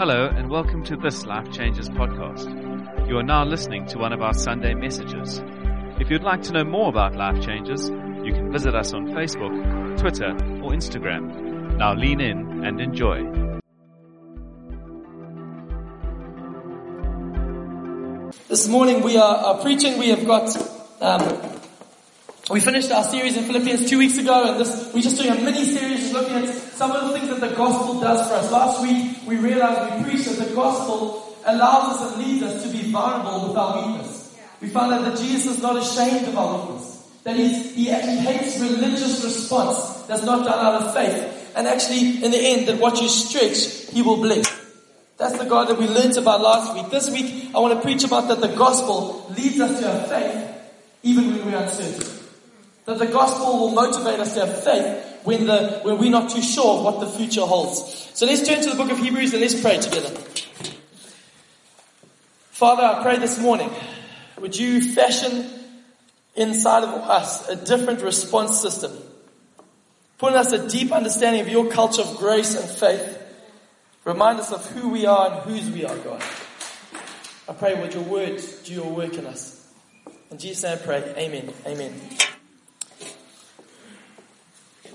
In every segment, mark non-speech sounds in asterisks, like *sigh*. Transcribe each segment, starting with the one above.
Hello, and welcome to this Life Changes podcast. You are now listening to one of our Sunday messages. If you'd like to know more about Life Changes, you can visit us on Facebook, Twitter, or Instagram. Now lean in and enjoy. This morning we are, are preaching. We have got, um, we finished our series in Philippians two weeks ago, and this we're just doing a mini series, at some of the things that the gospel does for us. Last week we realized we preached that the gospel allows us and leads us to be vulnerable with our weakness. We found out that Jesus is not ashamed of our weakness. That he's, he actually hates religious response that's not done out of faith. And actually, in the end, that what you stretch, he will bless. That's the God that we learned about last week. This week, I want to preach about that the gospel leads us to have faith even when we're uncertain. That the gospel will motivate us to have faith when, the, when we're not too sure of what the future holds. So let's turn to the book of Hebrews and let's pray together. Father, I pray this morning, would you fashion inside of us a different response system? Put in us a deep understanding of your culture of grace and faith. Remind us of who we are and whose we are, God. I pray, would your word do your work in us? In Jesus' name I pray. Amen. Amen.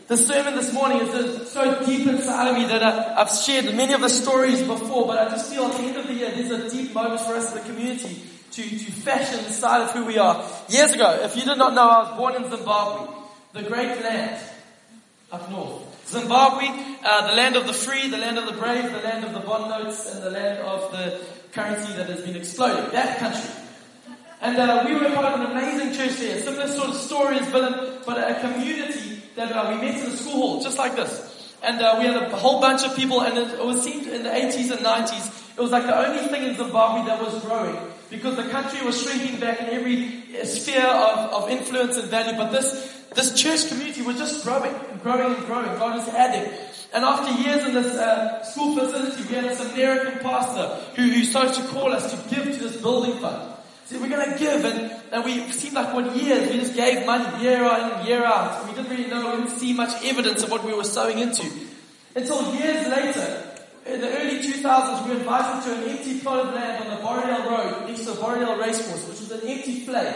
The sermon this morning is so deep inside of me that I, I've shared many of the stories before, but I just feel at the end of the year, there's a deep moment for us as a community to, to fashion the side of who we are. Years ago, if you did not know, I was born in Zimbabwe, the great land up north. Zimbabwe, uh, the land of the free, the land of the brave, the land of the bond notes, and the land of the currency that has been exploding. That country. And uh, we were part of an amazing church there. Similar sort of story as but a community that uh, we met in the school hall, just like this. And uh, we had a whole bunch of people, and it, was seemed in the 80s and 90s, it was like the only thing in Zimbabwe that was growing because the country was shrinking back in every sphere of, of influence and value. But this this church community was just growing and growing and growing. God was adding. And after years in this uh, school facility, we had this American pastor who, who started to call us to give to this building fund. So we're to give, and, and we seemed like what years we just gave money year in and year out. And we didn't really know, we didn't see much evidence of what we were sowing into. Until years later, in the early 2000s, we were invited to an empty plot of land on the Borrowdale Road next to the Borrowdale Racecourse, which was an empty flag.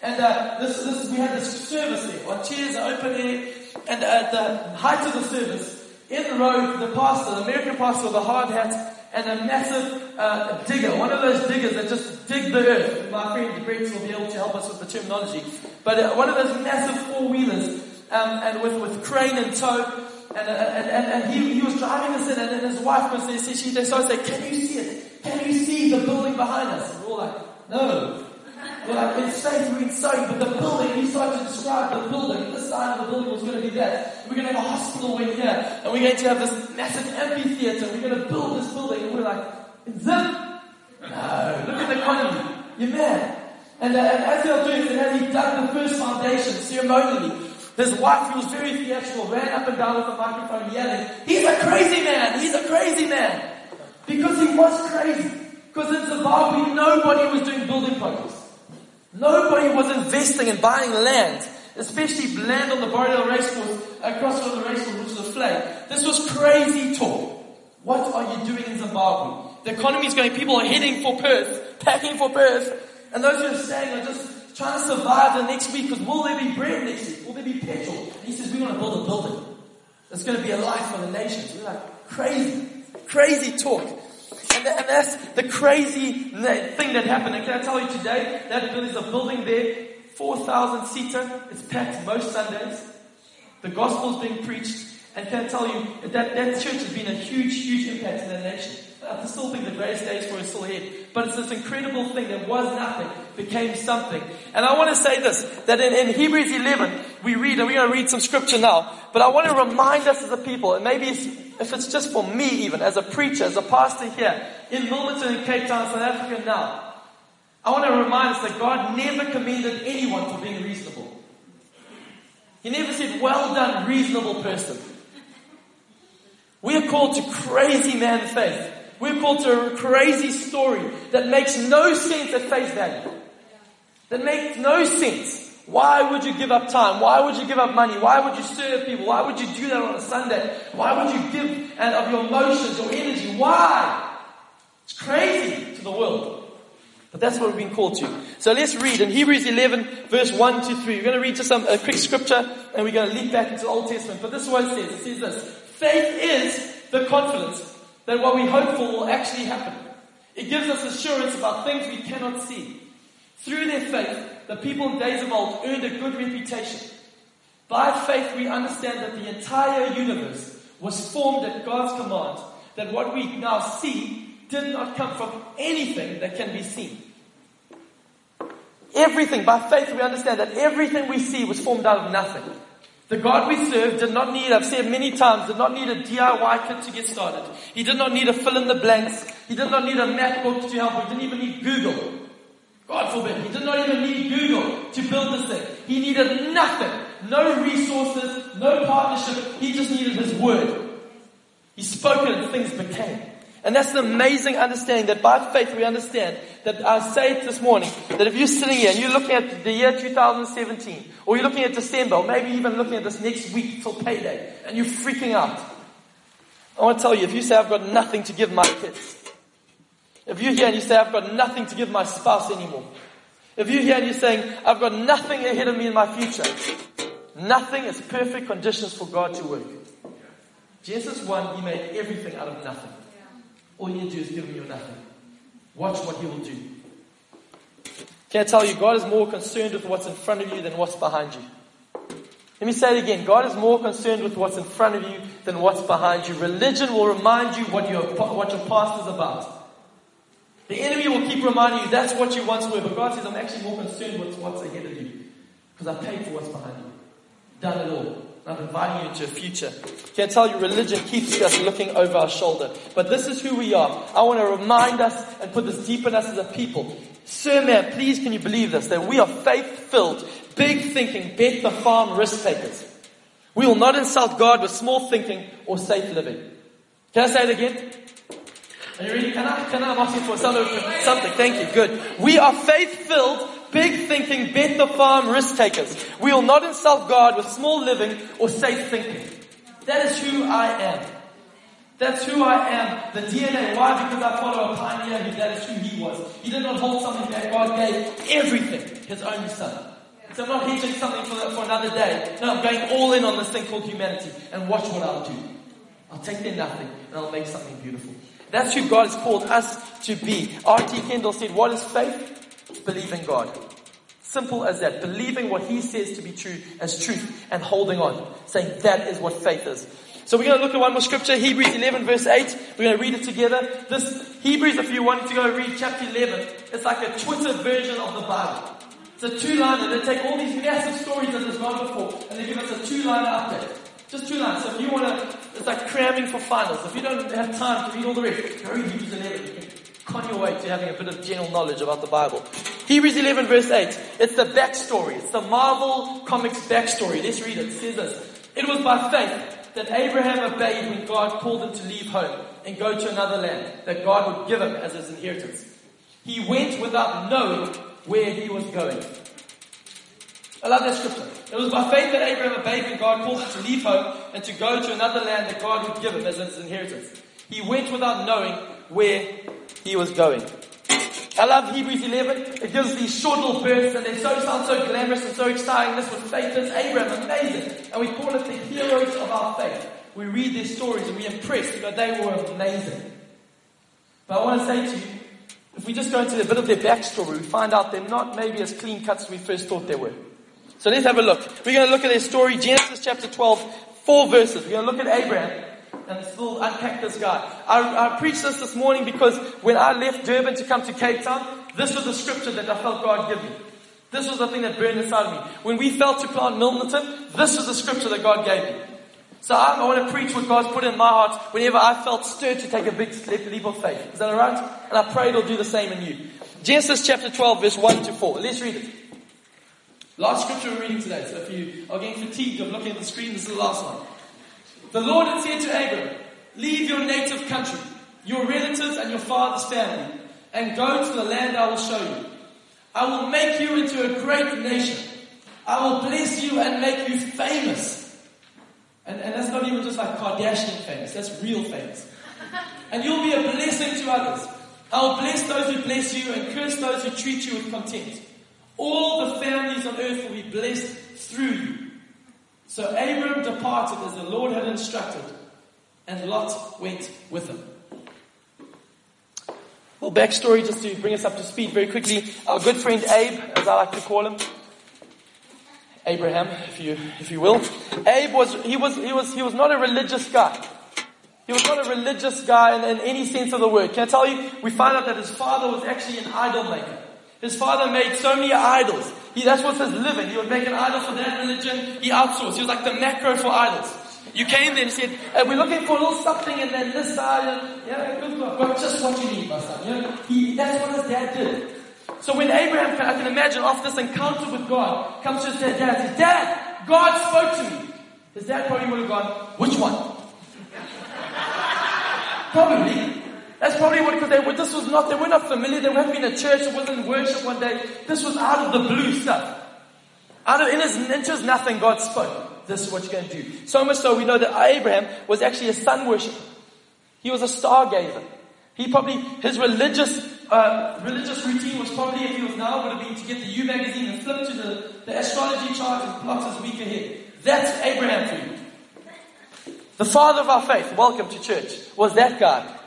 And uh, this, this, we had this service there on chairs, open air, and at the height of the service, in the road, the pastor, the American pastor with a hard hat, and a massive uh, digger, one of those diggers that just dig the earth. My friend Brett will be able to help us with the terminology. But uh, one of those massive four wheelers, um, and with, with crane and tow, and, uh, and, and, and he, he was driving us in, and then his wife was there, so she, they started saying, can you see it? Can you see the building behind us? And we're all like, no. Like, it's safe, we're inside, but the building, he started to describe the building, this side of the building was going to be that. We're going to have a hospital in here, and we're going to have this massive amphitheater, we're going to build this building, and we're like, zip! No, look at the economy. You're mad. And, uh, and as they were doing it, as he dug the first foundation ceremonially, his wife, who was very theatrical, ran up and down with the microphone yelling, He's a crazy man! He's a crazy man! Because he was crazy. Because in Zimbabwe, nobody was doing building projects. Nobody was investing in buying land, especially land on the Borrowdale Racecourse, across from the racecourse, which is a flag. This was crazy talk. What are you doing in Zimbabwe? The economy is going, people are heading for Perth, packing for Perth, and those who are staying are just trying to survive the next week because will there be bread next week? Will there be petrol? And he says, we want to build a building. There's going to be a life for the nations. We're like, crazy, crazy talk. And, and that's the crazy thing that happened. And can I tell you today, that there's a building there, 4,000 seater. It's packed most Sundays. The gospel's being preached. And can I tell you, that, that church has been a huge, huge impact in the nation. I still think the greatest days for it is still ahead. But it's this incredible thing that was nothing, became something. And I want to say this, that in, in Hebrews 11, we read, and we're going to read some scripture now, but I want to remind us as a people, and maybe if it's just for me even, as a preacher, as a pastor here, in Milnerton in Cape Town, South Africa now, I want to remind us that God never commended anyone for being reasonable. He never said, well done, reasonable person. We are called to crazy man faith. We're called to a crazy story that makes no sense at face value. That makes no sense. Why would you give up time? Why would you give up money? Why would you serve people? Why would you do that on a Sunday? Why would you give and of your emotions, your energy? Why? It's crazy to the world. But that's what we've been called to. So let's read in Hebrews 11, verse 1 to 3. We're going to read just some, a quick scripture and we're going to leap back into the Old Testament. But this it says. It says this. Faith is the confidence that what we hope for will actually happen. It gives us assurance about things we cannot see. Through their faith, the people in days of old earned a good reputation. By faith, we understand that the entire universe was formed at God's command, that what we now see did not come from anything that can be seen. Everything, by faith, we understand that everything we see was formed out of nothing. The God we serve did not need, I've said many times, did not need a DIY kit to get started. He did not need a fill in the blanks. He did not need a MacBook to help. He didn't even need Google. God forbid. He did not even need Google to build this thing. He needed nothing. No resources, no partnership. He just needed His word. He spoke it and things became. And that's an amazing understanding that by faith we understand that I say it this morning, that if you're sitting here and you're looking at the year 2017, or you're looking at December, or maybe even looking at this next week till payday, and you're freaking out, I want to tell you, if you say, I've got nothing to give my kids, if you're here and you say, I've got nothing to give my spouse anymore, if you're here and you're saying, I've got nothing ahead of me in my future, nothing is perfect conditions for God to work. Genesis 1, He made everything out of nothing. All you need to do is give him your nothing. Watch what he will do. Can I tell you, God is more concerned with what's in front of you than what's behind you. Let me say it again. God is more concerned with what's in front of you than what's behind you. Religion will remind you what your, what your past is about. The enemy will keep reminding you that's what you once were, but God says, I'm actually more concerned with what's ahead of you. Because I paid for what's behind you. Done it all. I'm inviting you into a future. Can I tell you, religion keeps us looking over our shoulder. But this is who we are. I want to remind us and put this deep in us as a people. Sir, man, please can you believe this? That we are faith-filled, big thinking, bet the farm risk takers. We will not insult God with small thinking or safe living. Can I say it again? Are you ready? Can I, can I, I'm asking for something. Thank you. Good. We are faith-filled, big thinking, bet the farm risk takers. We will not insult God with small living or safe thinking. That is who I am. That's who I am. The DNA. Why? Because I follow a pioneer who that is who he was. He did not hold something back. God gave everything. His only son. So I'm not hedging something for, for another day. No, I'm going all in on this thing called humanity. And watch what I'll do. I'll take their nothing and I'll make something beautiful. That's who God has called us to be. R.T. Kendall said, what is faith? Believe in God. Simple as that. Believing what He says to be true as truth and holding on. Saying that is what faith is. So we're going to look at one more scripture, Hebrews 11 verse 8. We're going to read it together. This Hebrews, if you want to go read chapter 11, it's like a Twitter version of the Bible. It's a two-liner. They take all these massive stories that there's gone before and they give us a two-liner update. Just two lines. So if you want to, it's like cramming for finals. If you don't have time to read all the rest, go read Hebrews 11 on your way to having a bit of general knowledge about the Bible. Hebrews 11 verse 8. It's the backstory. It's the Marvel Comics backstory. Let's read it. It says this. It was by faith that Abraham obeyed when God called him to leave home and go to another land that God would give him as his inheritance. He went without knowing where he was going. I love that scripture. It was by faith that Abraham obeyed when God called him to leave home and to go to another land that God would give him as his inheritance. He went without knowing where he was going. I love Hebrews 11. It gives these short little verses and they so sound so glamorous and so exciting. This was is Abraham, amazing. And we call it the heroes of our faith. We read their stories and we impress because they were amazing. But I want to say to you, if we just go into a bit of their backstory, we find out they're not maybe as clean cut as we first thought they were. So let's have a look. We're going to look at their story, Genesis chapter 12, four verses. We're going to look at Abraham and still unpack this guy. I, I preached this this morning because when I left Durban to come to Cape Town, this was the scripture that I felt God give me. This was the thing that burned inside of me. When we felt to plant Milnerton, this was the scripture that God gave me. So I, I, want to preach what God's put in my heart whenever I felt stirred to take a big leap of faith. Is that alright? And I pray it'll do the same in you. Genesis chapter 12 verse 1 to 4. Let's read it. Last scripture we're reading today. So if you are getting fatigued of looking at the screen, this is the last one. The Lord had said to Abram, Leave your native country, your relatives and your father's family, and go to the land I will show you. I will make you into a great nation. I will bless you and make you famous. And, and that's not even just like Kardashian famous, that's real famous. And you'll be a blessing to others. I will bless those who bless you and curse those who treat you with contempt. All the families on earth will be blessed through you. So Abram departed as the Lord had instructed, and Lot went with him. Well, backstory just to bring us up to speed very quickly. Our good friend Abe, as I like to call him, Abraham, if you, if you will. Abe was, he was, he was, he was not a religious guy. He was not a religious guy in, in any sense of the word. Can I tell you? We find out that his father was actually an idol maker. His father made so many idols. He, that's what his living. He would make an idol for that religion. He outsourced. He was like the Makro for idols. You came there and said, uh, we're looking for a little something and then this side. Yeah, good God, got just what you need, my son. You know, he, that's what his dad did. So when Abraham, I can imagine after this encounter with God, comes to his dad, dad says, Dad, God spoke to me. His dad probably would have gone, which one? *laughs* probably. That's probably what, because they were, this was not, they were not familiar, they weren't in a church, it wasn't worship one day. This was out of the blue stuff. Out of, in his, into nothing, God spoke. This is what you're going to do. So much so, we know that Abraham was actually a sun worshiper. He was a stargazer. He probably, his religious, uh, religious routine was probably, if he was now, would have been to get the U magazine and flip to the, the astrology chart and plot his week ahead. That's Abraham for you. The father of our faith, welcome to church, was that guy.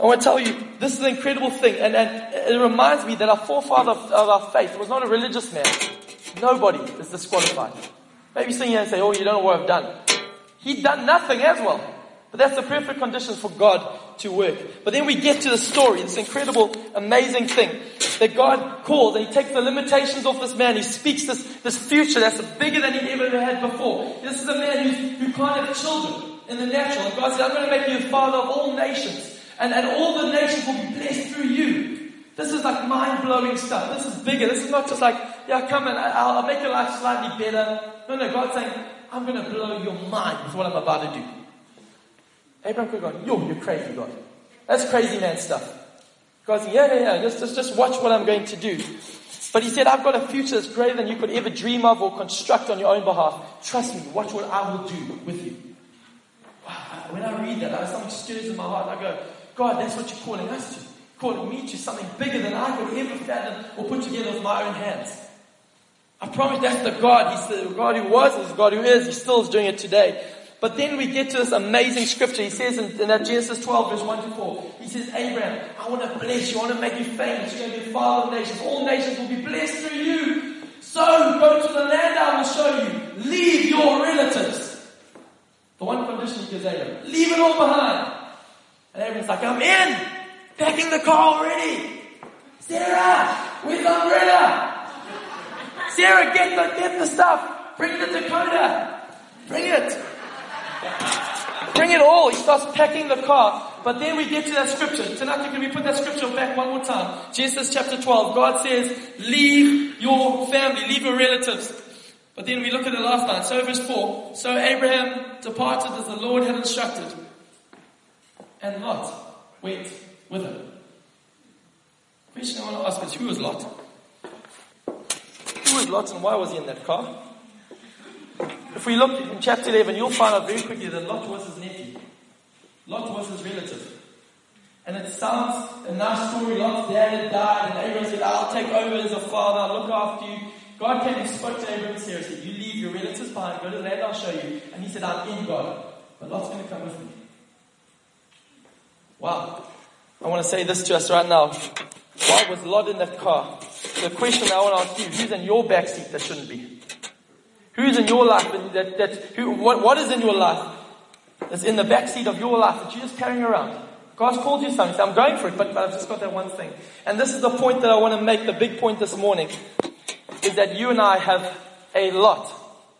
I want to tell you, this is an incredible thing, and, and it reminds me that our forefather of, of our faith was not a religious man. Nobody is disqualified. Maybe sitting here and say, oh, you don't know what I've done. He'd done nothing as well. But that's the perfect conditions for God to work. But then we get to the story, this incredible, amazing thing that God calls and He takes the limitations off this man. He speaks this, this future that's bigger than he ever had before. This is a man who can't have children in the natural. And God said, I'm going to make you a father of all nations. And, and all the nations will be blessed through you. This is like mind-blowing stuff. This is bigger. This is not just like, yeah, come and I'll, I'll make your life slightly better. No, no, God's saying, I'm going to blow your mind with what I'm about to do. Abraham could have yo, you're crazy, God. That's crazy man stuff. God said, yeah, yeah, yeah, just, just, just watch what I'm going to do. But he said, I've got a future that's greater than you could ever dream of or construct on your own behalf. Trust me, watch what I will do with you. When I read that, something stirs in my heart. I go, God, that's what you're calling us to. Calling me to something bigger than I could ever fathom or put together with my own hands. I promise that's the God. He's the God who was, He's the God who is, He still is doing it today. But then we get to this amazing scripture. He says in, in that Genesis 12 verse 1 to 4, he says, Abraham, I want to bless you. I want to make you famous. You're going to be a father of nations. All nations will be blessed through you. So go to the land I will show you. Leave your relatives. The one condition he gives Abraham. Leave it all behind. And Abraham's like, I'm in. Packing the car already. Sarah, the umbrella? Sarah, get the, get the stuff. Bring the Dakota. Bring it. Bring it all. He starts packing the car. But then we get to that scripture. Tonight, can we put that scripture back one more time? Genesis chapter 12. God says, leave your family, leave your relatives. But then we look at the last line. So verse 4. So Abraham departed as the Lord had instructed. And Lot went with him. Question I want to ask is, who was Lot? Who was Lot and why was he in that car? If we look in chapter 11, you'll find out very quickly that Lot was his nephew. Lot was his relative. And it sounds a nice story. Lot's dad had died, and Abraham said, I'll take over as a father, I'll look after you. God came and spoke to Abraham seriously. You leave your relatives behind, go to the land, I'll show you. And he said, I'm in God. But Lot's going to come with me. Wow. I want to say this to us right now. Why was Lot in that car? The question I want to ask you, who's in your backseat that shouldn't be? Who's in your life that, that who, what, what is in your life that's in the backseat of your life that you're just carrying around? God's called you something. I'm going for it, but, but I've just got that one thing. And this is the point that I want to make, the big point this morning, is that you and I have a lot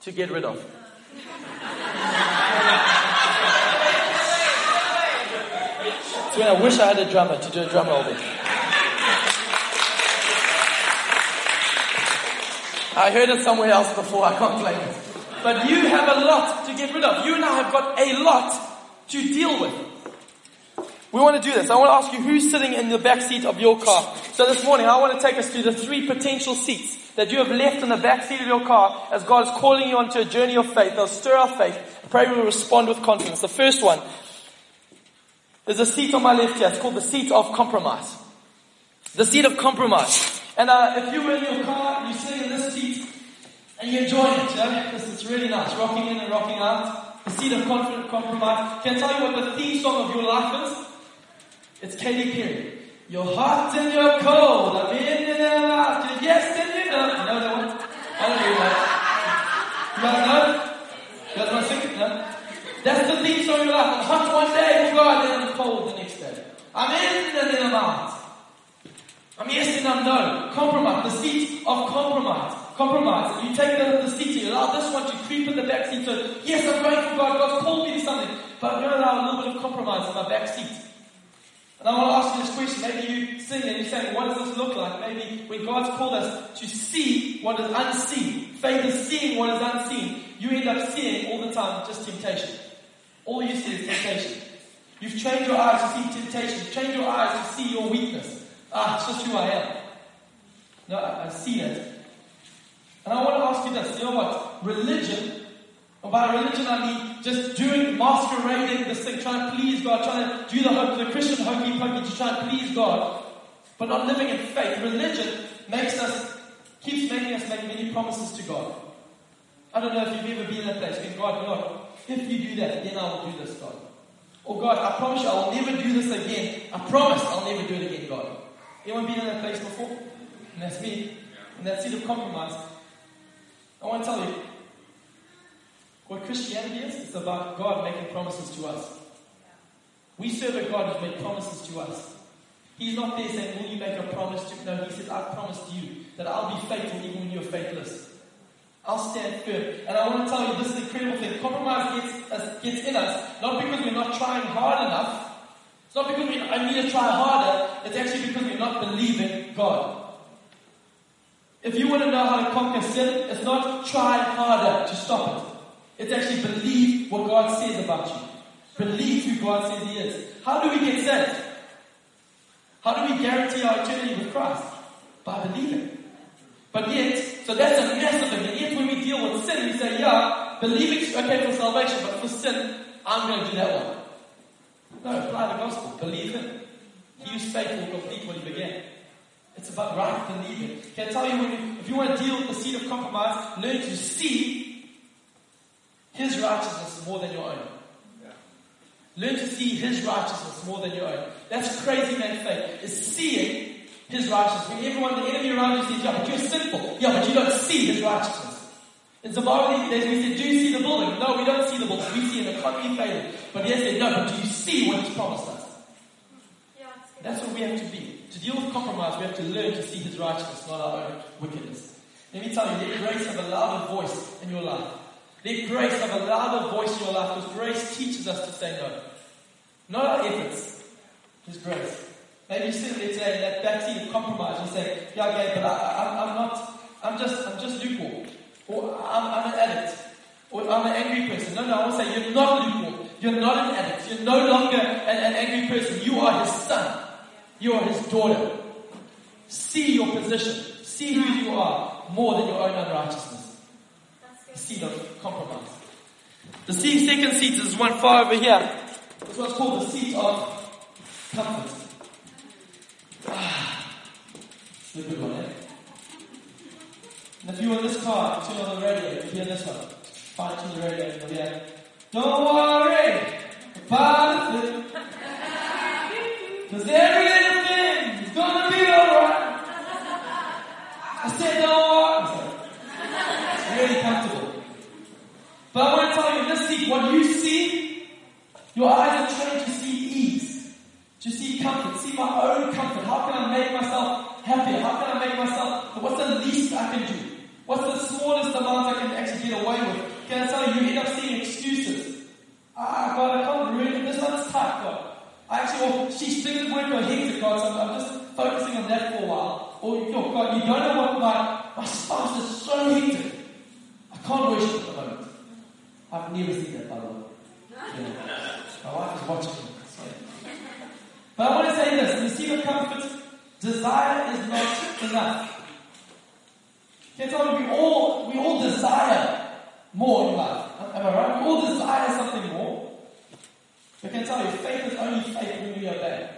to get rid of. I wish I had a drummer to do a drum roll I heard it somewhere else before, I can't it. But you have a lot to get rid of. You and I have got a lot to deal with. We want to do this. I want to ask you who's sitting in the back seat of your car. So this morning, I want to take us to the three potential seats that you have left in the back seat of your car as God is calling you onto a journey of faith. They'll stir our faith. Pray we will respond with confidence. The first one There's a seat on my left here. It's called the seat of compromise. The seat of compromise. And uh, if you were in your car, you sit in this seat, and you enjoy it, yeah? Because it's really nice, rocking in and rocking out. The seat of compromise. Can I tell you what the theme song of your life is? It's Katy Perry. You're hot and you're cold. I'm in and out. Yes and you know. You know that one? I don't know that. Guys know? You guys want to sing it? No? That's the song of your life. Hot one day for God and I'm cold the next day. I'm in and then I'm out. I'm yes and I'm no. Compromise. The seat of compromise. Compromise. You take the, the seat, you allow this one to creep in the back seat. So, yes, I'm going for God. God's called me to something. But I'm going to allow a little bit of compromise in my back seat. And I want to ask you this question. Maybe you sing and you're saying, what does this look like? Maybe when God's called us to see what is unseen, faith is seeing what is unseen, you end up seeing all the time just temptation. All you see is temptation. You've trained your eyes to see temptation. You've trained your eyes to see your weakness. Ah, it's just who I am. No, I, see it. And I want to ask you this. You know what? Religion, and by religion I mean just doing, masquerading this thing, trying to please God, trying to do the, hope, the Christian hokey pokey to try and please God, but not living in faith. Religion makes us, keeps making us make many promises to God. I don't know if you've ever been in that place. When God, God, if you do that, then I will do this, God. Or God, I promise you, I will never do this again. I promise I'll never do it again, God. Anyone been in that place before? And that's me. In that seat of compromise. I want to tell you, what Christianity is, it's about God making promises to us. We serve a God who's made promises to us. He's not there saying, Will you make a promise to me? No, he says, I promise to you that I'll be faithful even when you're faithless. I'll stand firm. And I want to tell you this is incredible thing. Compromise gets, us, gets in us, not because we're not trying hard enough. It's not because we I need to try harder. It's actually because we're not believing God. If you want to know how to conquer sin, it's not try harder to stop it. It's actually believe what God says about you. Believe who God says He is. How do we get saved? How do we guarantee our eternity with Christ? By believing. But yet, so that's a massive thing. And yet when we deal with sin, we say, yeah, believing is okay for salvation, but for sin, I'm going to do that one. No, apply the gospel. Believe Him. He is faithful will complete what He began. It's about right and believing. Can I tell you, when you, if you want to deal with the seed of compromise, learn to see his righteousness more than your own. Learn to see His righteousness more than your own. That's crazy man faith. Is seeing His righteousness. When everyone, the enemy around you says, yeah, but you're sinful. Yeah, but you don't see His righteousness. In Zimbabwe, they, we said, do you see the building? No, we don't see the building. We see an economy failing. But he said, no, but do you see what He's promised us? Yeah, That's what we have to be. To deal with compromise, we have to learn to see His righteousness, not our own wickedness. Let me tell you, let grace have a louder voice in your life. Let grace have a louder voice in your life because grace teaches us to say no. Not our efforts. His grace. Maybe there today that backseat of compromise and say, yeah, okay, but I, am not, I'm just, I'm just lukewarm. Or I'm, I'm an addict. Or I'm an angry person. No, no, I to say you're not lukewarm. You're not an addict. You're no longer an, an angry person. You are his son. You are his daughter. See your position. See who you are more than your own unrighteousness seat of compromise. The seat, second seat is one far over here. It's what's called the seat of comfort. It's a good one, eh? And if you're in this car, turn on the radio, you hear this one. Find to the radio, you'll hear, Don't worry about it. Cause every little thing is gonna be alright. I said, don't worry. It's really comfortable. But I want to tell you this seat, what you see, your eyes are trained to see ease, to see comfort, see my own comfort. How can I make myself happier? How can I make myself, what's the least I can do? What's the smallest amount I can actually get away with? Can I tell you, you end up seeing excuses. Ah, God, I can't really, this one's tough, God. I actually, well, she's things work her hectic, God, so I'm just focusing on that for a while. Or, oh, God, you don't know what my, my spouse is so hectic. I can't worship at the moment. I've never seen that, by the way. Yeah. My wife is watching me. But I want to say this, in the seat of comfort, desire is not enough. Can I tell you, we all, we all desire more in life. Am I right? We all desire something more. I can tell you, faith is only faith when we obey.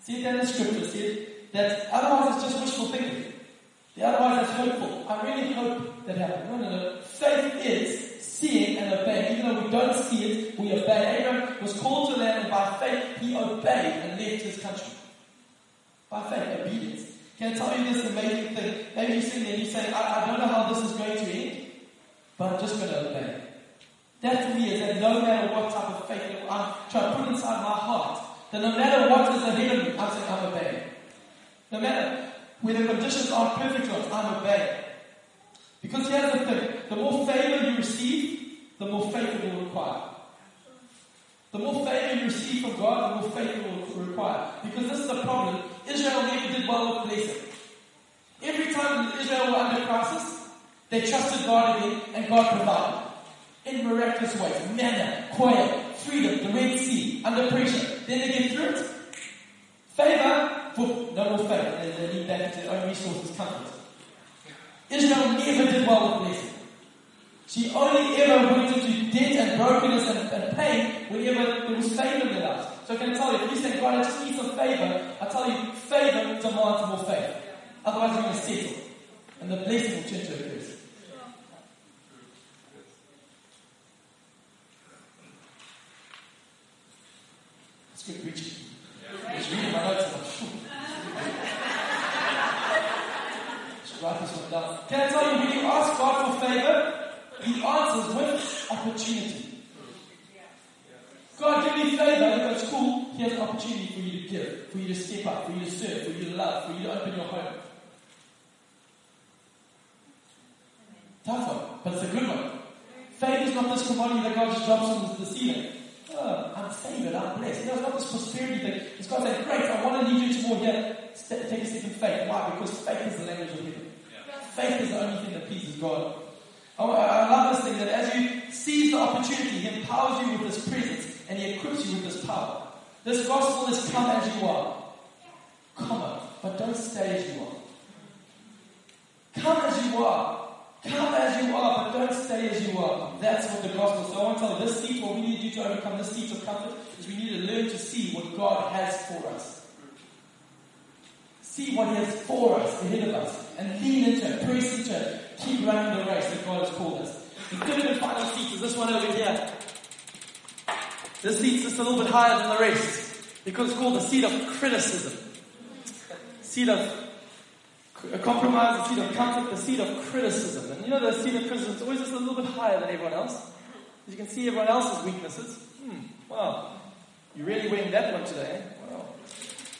See that in the scripture, see that otherwise it's just wishful thinking. The otherwise it's hopeful. I really hope that happens. No, no, no. Faith is seeing and obeying. Even though we don't see it, we obey. Abraham was called to land and by faith he obeyed and left his country. By faith, obedience. Can I tell you this amazing thing? Maybe you're sitting there and you're saying, I, I don't know how this is going to end, but I'm just going to obey. That to me is that no matter what type of faith I'm trying to put inside my heart, that no matter what is ahead of me, I'm saying I'm obeying. No matter whether conditions aren't perfect or I'm obeying. Because here's the thing, the more favor you receive, the more faith it will require. The more favor you receive from God, the more faith it will require. Because this is the problem. Israel never did well with blessing. Every time Israel were under crisis, they trusted God again and God provided. In miraculous ways. Manna, quail, freedom, the Red Sea, under pressure. Then they get through it. Favor, for no more favor. They, they need back into their own resources, comfort. Israel never did well with blessing. She only ever went into debt and brokenness and, and pain whenever there was favor in their I can tell you, if you say, God, I just need some favor, I tell you, favor demands more faith. Otherwise you're going to settle. And the blessing will turn to a curse. It's good preaching. I was reading my notes and I'm like, Just write this one down. Can I tell you, when you ask God for favor, He answers with opportunity. God, give me favor. You go, it's cool. Here's an opportunity for you to give, for you to step up, for you to serve, for you to love, for you to open your home. Tough one, but it's a good one. Favor is not this commodity that God just drops into the ceiling. Oh, I'm favored, I'm blessed. It's not this prosperity thing. It's God saying, great, I want to lead you to more here. Step, take a step in faith. Why? Because faith is the language of heaven. Faith is the only thing that pleases God. I, I love this thing that as you seize the opportunity, He empowers you with His presence and He equips you with His power. This gospel is come as you are. Come up, but don't stay as you are. Come as you are. Come as you are, but don't stay as you are. That's what the gospel. So I want to tell you, this seat, what we need do to overcome this seat of comfort is we need to learn to see what God has for us. See what He has for us, ahead of us, and lean into it, press into it, keep running the race that God has called us. The third and final seat is this one over here. This seat's just a little bit higher than the rest because it's called the seat of criticism. Seat of a compromise, the seat of comfort, the seat of criticism. And you know the seat of criticism is always just a little bit higher than everyone else. As you can see everyone else's weaknesses. Hmm, wow. You're really winning that one today, eh? Wow.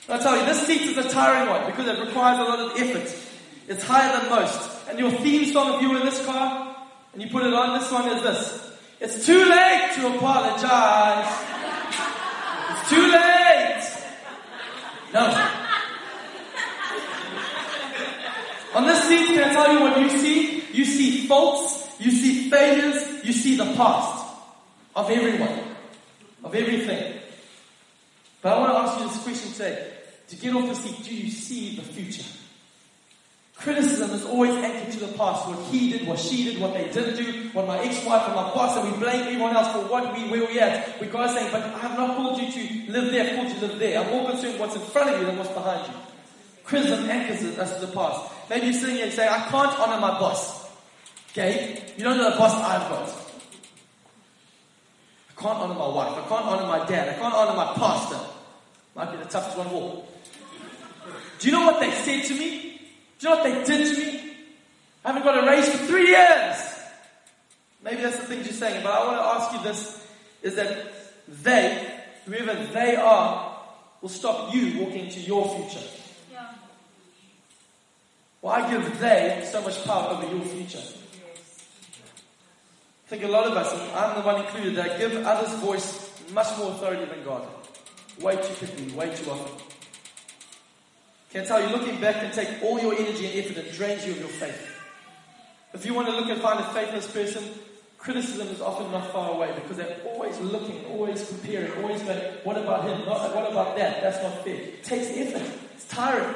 But I tell you, this seat is a tiring one because it requires a lot of effort. It's higher than most. And your theme song, if you were in this car and you put it on, this one is this. It's too late to apologize. It's too late. No. On this seat, can I tell you what you see? You see faults, you see failures, you see the past of everyone, of everything. But I want to ask you this question today. To get off the seat, do you see the future? Criticism is always anchored to the past. What he did, what she did, what they didn't do, what my ex-wife and my boss, and we blame everyone else for what we, where we at. We God saying, but I have not called you to live there, I've called you to live there. I'm more concerned what's in front of you than what's behind you. Criticism anchors us to the past. Maybe you're sitting here and saying, I can't honor my boss. Okay? You don't know the boss I've got. I can't honor my wife. I can't honor my dad. I can't honor my pastor. Might be the toughest one of all. Do you know what they said to me? Do you know what they did to me? I haven't got a raise for three years. Maybe that's the thing you're saying, but I want to ask you this, is that they, whoever they are, will stop you walking into your future. Why give they so much power over your future? I think a lot of us, and I'm the one included, that give others voice much more authority than God. Way too quickly, way too often. Can I tell you, looking back can take all your energy and effort and drains you of your faith. If you want to look and find a faithless person, criticism is often not far away because they're always looking, always comparing, always going, what about him? Not, what about that? That's not fair. It takes effort. It's tiring.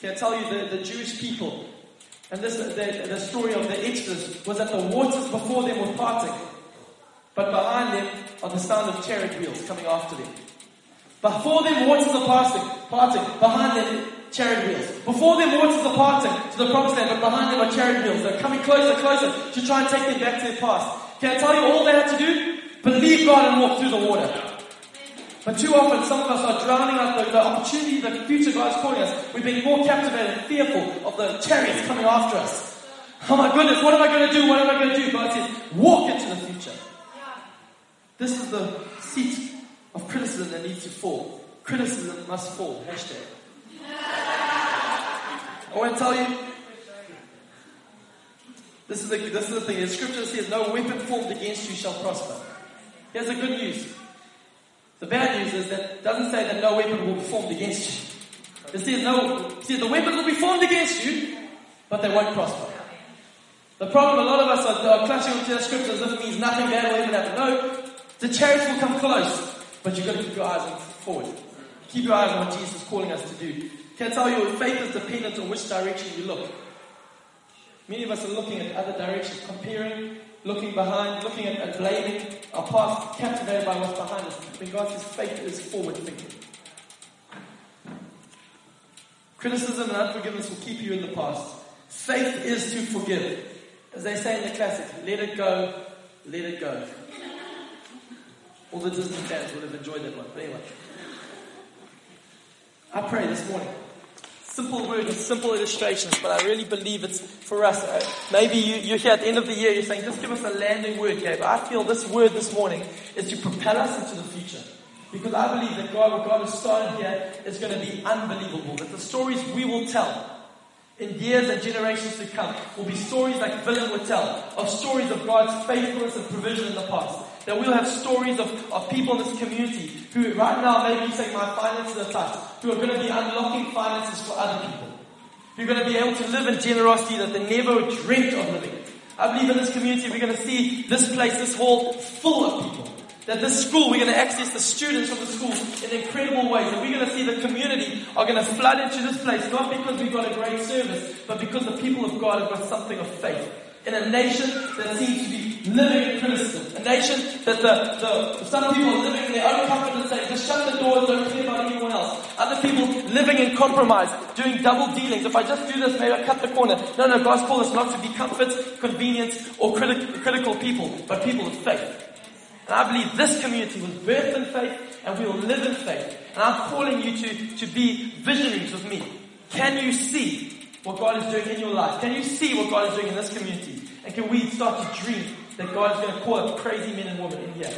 Can I tell you the, the Jewish people, and this the, the story of the Exodus was that the waters before them were parting, but behind them of the sound of chariot wheels coming after them. Before them waters are parting, parting, behind them chariot wheels. Before them waters are parting to the promised land, but behind them are chariot wheels. They're coming closer, closer to try and take them back to their past. Can I tell you all they had to do? Believe God and walk through the water. But too often, some of us are drowning out the, the opportunity, the future God is calling us. We've been more captivated and fearful of the chariots coming after us. Oh my goodness, what am I going to do? What am I going to do? God says, walk into the future. This is the seat of criticism that needs to fall. Criticism must fall. Hashtag. I want to tell you, this is the, this is the thing. The scripture says, no weapon formed against you shall prosper. Here's the good news. The bad news is that it doesn't say that no weapon will be formed against you. It says no, it says the weapons will be formed against you, but they won't prosper. The problem, a lot of us are, are clutching onto the scriptures as if it means nothing bad will ever happen. No, the chariots will come close, but you've got to keep your eyes forward. Keep your eyes on what Jesus is calling us to do. Can I tell you, faith is dependent on which direction you look. Many of us are looking at other directions, comparing, looking behind, looking at, at blaming our past, captivated by what's behind us. When God says faith is forward thinking. Criticism and unforgiveness will keep you in the past. Faith is to forgive. As they say in the classic, let it go, let it go. All the Disney fans would have enjoyed that one. But anyway. I pray this morning. Simple words simple illustrations, but I really believe it's for us. Uh, maybe you, you're here at the end of the year, you're saying, just give us a landing word, Gabe. I feel this word this morning is to propel us into the future. Because I believe that God, what God has started here is going to be unbelievable. That the stories we will tell in years and generations to come will be stories like Willem would tell, of stories of God's faithfulness and provision in the past. That we'll have stories of, of people in this community who right now maybe saying my finances are tight, who are going to be unlocking finances for other people. Who are going to be able to live in generosity that they never dreamt of living. I believe in this community we're going to see this place, this hall full of people. That this school, we're going to access the students from the school in incredible ways. And we're going to see the community are going to flood into this place, not because we've got a great service, but because the people of God have got something of faith. In a nation that seems to be living in criticism. A nation that the, the some people are living in their own comfort and saying, just shut the doors, don't care about anyone else. Other people living in compromise, doing double dealings. If I just do this, maybe I cut the corner. No, no, God's called us not to be comfort, convenience, or criti- critical people, but people of faith. And I believe this community was birthed in faith and we will live in faith. And I'm calling you to, to be visionaries with me. Can you see what God is doing in your life? Can you see what God is doing in this community? And can we start to dream that God is going to call up crazy men and women in here?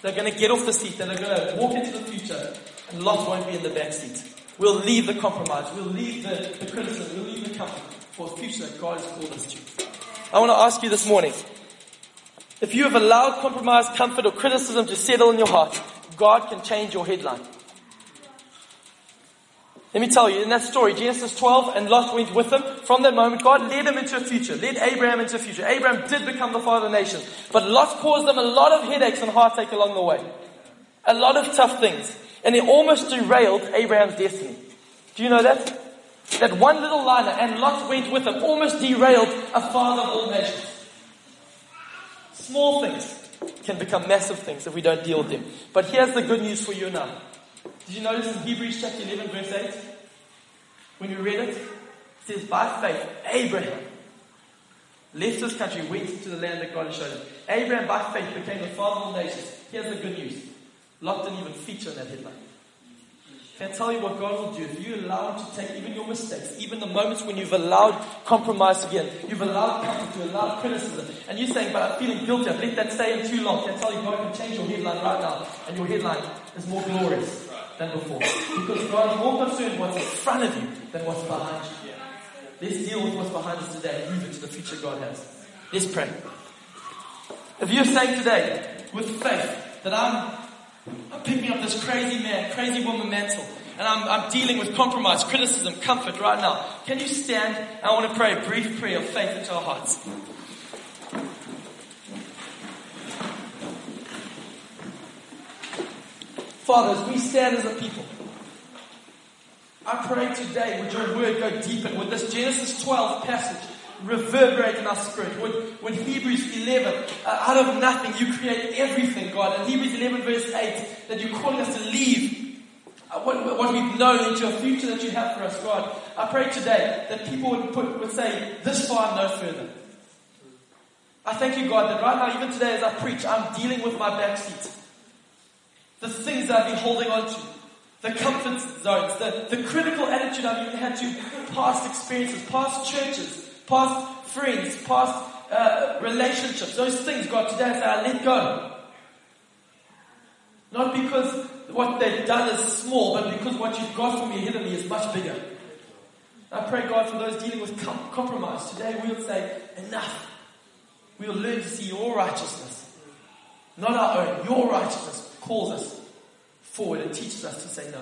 They're going to get off the seat, they're going to walk into the future, and Lot won't be in the back seat. We'll leave the compromise, we'll leave the, the criticism, we'll leave the comfort for a future that God has called us to. I want to ask you this morning, if you have allowed compromise, comfort, or criticism to settle in your heart, God can change your headline. Let me tell you, in that story, Genesis 12, and Lot went with him. From that moment, God led him into a future, led Abraham into a future. Abraham did become the father of nations. But Lot caused them a lot of headaches and heartache along the way. A lot of tough things. And it almost derailed Abraham's destiny. Do you know that? That one little liner, and Lot went with him, almost derailed a father of all nations. Small things can become massive things if we don't deal with them. But here's the good news for you now. Did you notice in Hebrews chapter 11 verse 8? When you read it, it says, by faith, Abraham left his country, went into the land that God had shown him. Abraham by faith became the father of nations. Here's the good news. Lot didn't even feature in that headline. Can I tell you what God will do if you allow Him to take even your mistakes, even the moments when you've allowed compromise again, you've allowed comfort to allow criticism, and you're saying, but I'm feeling guilty, I've let that stay in too long. Can I tell you, God can change your headline right now, and your headline is more glorious than before. Because God is more concerned what's in front of you than what's behind you. Let's deal with what's behind us today and move into the future God has. Let's pray. If you're saying today, with faith, that I'm I'm picking up this crazy man, crazy woman mantle. And I'm, I'm dealing with compromise, criticism, comfort right now. Can you stand? I want to pray a brief prayer of faith into our hearts. Father, as we stand as a people, I pray today would your word go deeper. Would this Genesis 12 passage reverberate in our spirit? Would, would Hebrews 11, uh, out of nothing, you create everything, God. And Hebrews 11 verse 8, that you're calling us to leave uh, what, what we've known into a future that you have for us, God. I pray today that people would put, would say, this far no further. I thank you, God, that right now, even today as I preach, I'm dealing with my backseat. The things I've been holding on to. The comfort zones. The, the critical attitude I've even had to past experiences, past churches, past friends, past uh, relationships. Those things, God, today I say I let go. Not because what they've done is small, but because what you've got for me me is much bigger. I pray, God, for those dealing with com- compromise. Today we'll say, enough. We will learn to see your righteousness, not our own. Your righteousness calls us forward and teaches us to say no.